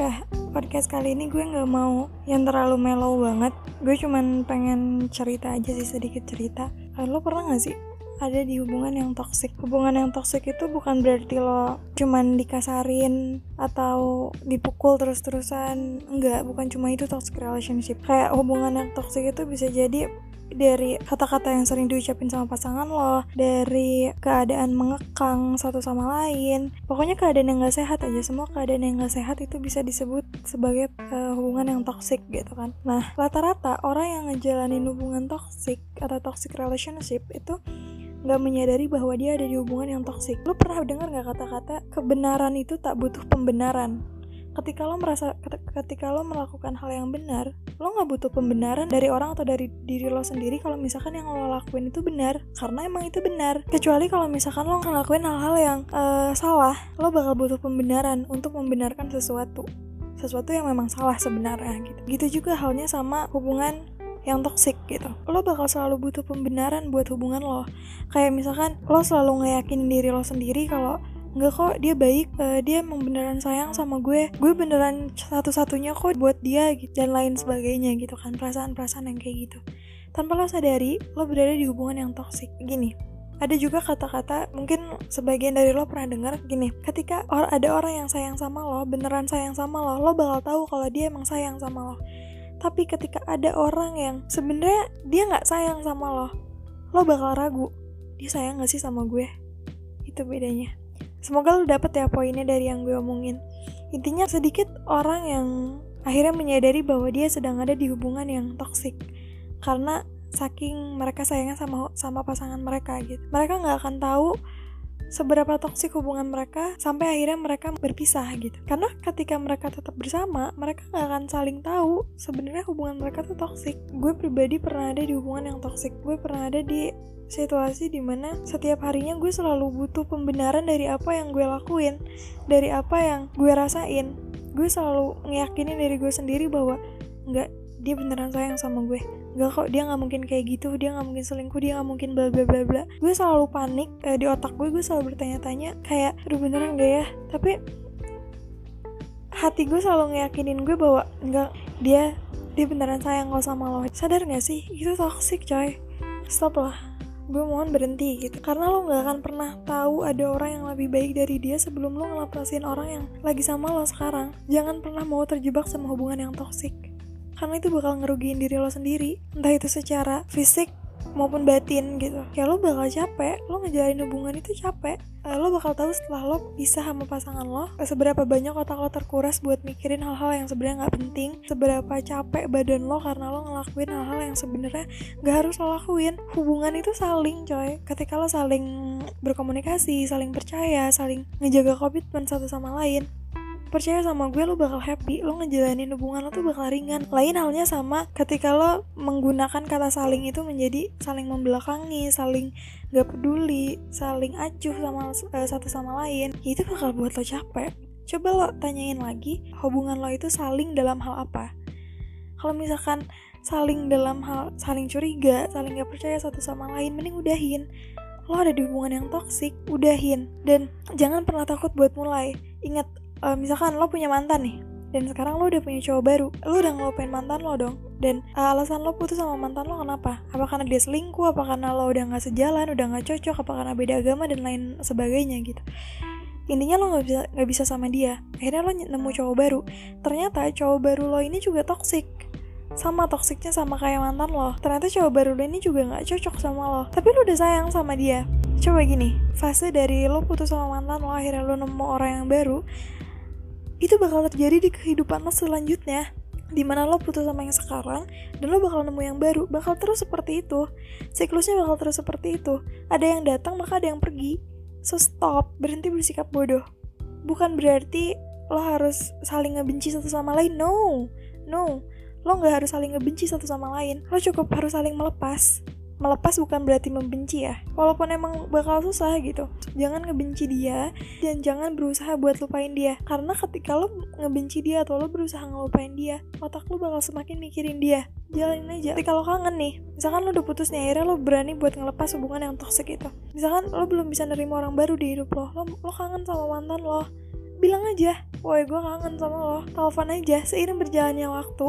Oke, podcast kali ini gue nggak mau yang terlalu mellow banget. Gue cuman pengen cerita aja sih sedikit cerita. Eh, lo pernah gak sih ada di hubungan yang toksik? Hubungan yang toksik itu bukan berarti lo cuman dikasarin atau dipukul terus-terusan. Enggak, bukan cuma itu toxic relationship. Kayak hubungan yang toksik itu bisa jadi dari kata-kata yang sering diucapin sama pasangan lo, dari keadaan mengekang satu sama lain, pokoknya keadaan yang gak sehat aja, semua keadaan yang gak sehat itu bisa disebut sebagai uh, hubungan yang toxic gitu kan. Nah, rata-rata orang yang ngejalanin hubungan toxic atau toxic relationship itu nggak menyadari bahwa dia ada di hubungan yang toxic. Lo pernah dengar nggak kata-kata kebenaran itu tak butuh pembenaran? ketika lo merasa ketika lo melakukan hal yang benar lo nggak butuh pembenaran dari orang atau dari diri lo sendiri kalau misalkan yang lo lakuin itu benar karena emang itu benar. Kecuali kalau misalkan lo ngelakuin hal-hal yang uh, salah lo bakal butuh pembenaran untuk membenarkan sesuatu. Sesuatu yang memang salah sebenarnya gitu. Gitu juga halnya sama hubungan yang toxic gitu. Lo bakal selalu butuh pembenaran buat hubungan lo. Kayak misalkan lo selalu ngeyakinin diri lo sendiri kalau Enggak kok dia baik uh, dia emang beneran sayang sama gue. Gue beneran satu-satunya kok buat dia gitu dan lain sebagainya gitu kan perasaan-perasaan yang kayak gitu. Tanpa lo sadari lo berada di hubungan yang toksik gini ada juga kata-kata mungkin sebagian dari lo pernah dengar gini ketika or ada orang yang sayang sama lo beneran sayang sama lo lo bakal tahu kalau dia emang sayang sama lo. Tapi ketika ada orang yang sebenarnya dia nggak sayang sama lo lo bakal ragu dia sayang gak sih sama gue? Itu bedanya Semoga lu dapet ya poinnya dari yang gue omongin. Intinya sedikit orang yang akhirnya menyadari bahwa dia sedang ada di hubungan yang toksik karena saking mereka sayangnya sama sama pasangan mereka gitu. Mereka nggak akan tahu seberapa toksik hubungan mereka sampai akhirnya mereka berpisah gitu. Karena ketika mereka tetap bersama mereka nggak akan saling tahu sebenarnya hubungan mereka tuh toksik. Gue pribadi pernah ada di hubungan yang toksik. Gue pernah ada di situasi di mana setiap harinya gue selalu butuh pembenaran dari apa yang gue lakuin dari apa yang gue rasain. Gue selalu ngeyakinin dari gue sendiri bahwa nggak dia beneran sayang sama gue. Gak kok dia nggak mungkin kayak gitu dia nggak mungkin selingkuh dia nggak mungkin bla bla bla bla. Gue selalu panik eh, di otak gue gue selalu bertanya-tanya kayak aduh beneran gak ya? Tapi hati gue selalu ngeyakinin gue bahwa enggak dia dia beneran sayang lo sama lo. Sadar gak sih? Itu toxic coy. Stop lah. Gue mohon berhenti gitu. Karena lo nggak akan pernah tahu ada orang yang lebih baik dari dia sebelum lo ngelapasin orang yang lagi sama lo sekarang. Jangan pernah mau terjebak sama hubungan yang toksik karena itu bakal ngerugiin diri lo sendiri entah itu secara fisik maupun batin gitu. Ya lo bakal capek lo ngejalanin hubungan itu capek. Uh, lo bakal tahu setelah lo bisa sama pasangan lo seberapa banyak otak lo terkuras buat mikirin hal-hal yang sebenarnya nggak penting seberapa capek badan lo karena lo ngelakuin hal-hal yang sebenarnya nggak harus lo lakuin. Hubungan itu saling coy. Ketika lo saling berkomunikasi saling percaya saling ngejaga komitmen satu sama lain percaya sama gue lo bakal happy. Lo ngejalanin hubungan lo tuh bakal ringan. Lain halnya sama ketika lo menggunakan kata saling itu menjadi saling membelakangi saling gak peduli saling acuh sama uh, satu sama lain. Itu bakal buat lo capek. Coba lo tanyain lagi hubungan lo itu saling dalam hal apa? Kalau misalkan saling dalam hal saling curiga saling gak percaya satu sama lain mending udahin. Lo ada di hubungan yang toksik udahin. Dan jangan pernah takut buat mulai. Ingat uh, misalkan lo punya mantan nih dan sekarang lo udah punya cowok baru lo udah ngelupain mantan lo dong. Dan uh, alasan lo putus sama mantan lo kenapa? Apa karena dia selingkuh? Apa karena lo udah nggak sejalan udah nggak cocok? Apa karena beda agama dan lain sebagainya gitu? Intinya lo nggak bisa nggak bisa sama dia. Akhirnya lo nemu cowok baru. Ternyata cowok baru lo ini juga toxic. Sama toksiknya sama kayak mantan lo. Ternyata cowok baru lo ini juga nggak cocok sama lo. Tapi lo udah sayang sama dia. Coba gini fase dari lo putus sama mantan lo akhirnya lo nemu orang yang baru itu bakal terjadi di kehidupan lo selanjutnya di mana lo putus sama yang sekarang dan lo bakal nemu yang baru. Bakal terus seperti itu. Siklusnya bakal terus seperti itu. Ada yang datang maka ada yang pergi. So stop. Berhenti bersikap bodoh. Bukan berarti lo harus saling ngebenci satu sama lain. No. No. Lo nggak harus saling ngebenci satu sama lain. Lo cukup harus saling melepas melepas bukan berarti membenci ya. Walaupun emang bakal susah gitu. Jangan ngebenci dia dan jangan berusaha buat lupain dia. Karena ketika lo ngebenci dia atau lo berusaha ngelupain dia otak lo bakal semakin mikirin dia. Jalanin aja. Tapi kalau kangen nih misalkan lo udah putus nih akhirnya lo berani buat ngelepas hubungan yang toxic itu. Misalkan lo belum bisa nerima orang baru di hidup lo lo, lo kangen sama mantan lo. Bilang aja woi gue kangen sama lo. Telepon aja seiring berjalannya waktu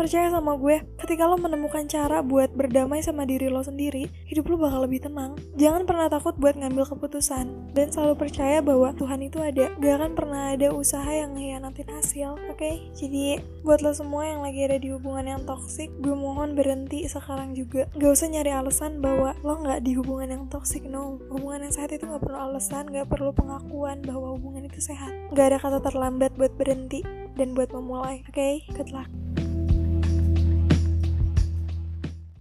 Percaya sama gue, ketika lo menemukan cara buat berdamai sama diri lo sendiri, hidup lo bakal lebih tenang. Jangan pernah takut buat ngambil keputusan, dan selalu percaya bahwa Tuhan itu ada. Gak akan pernah ada usaha yang ngehianatin hasil, oke? Okay? Jadi, buat lo semua yang lagi ada di hubungan yang toksik, gue mohon berhenti sekarang juga. Gak usah nyari alasan bahwa lo gak di hubungan yang toksik, no. Hubungan yang sehat itu gak perlu alasan, gak perlu pengakuan bahwa hubungan itu sehat. Gak ada kata terlambat buat berhenti dan buat memulai, oke? Okay? Good luck.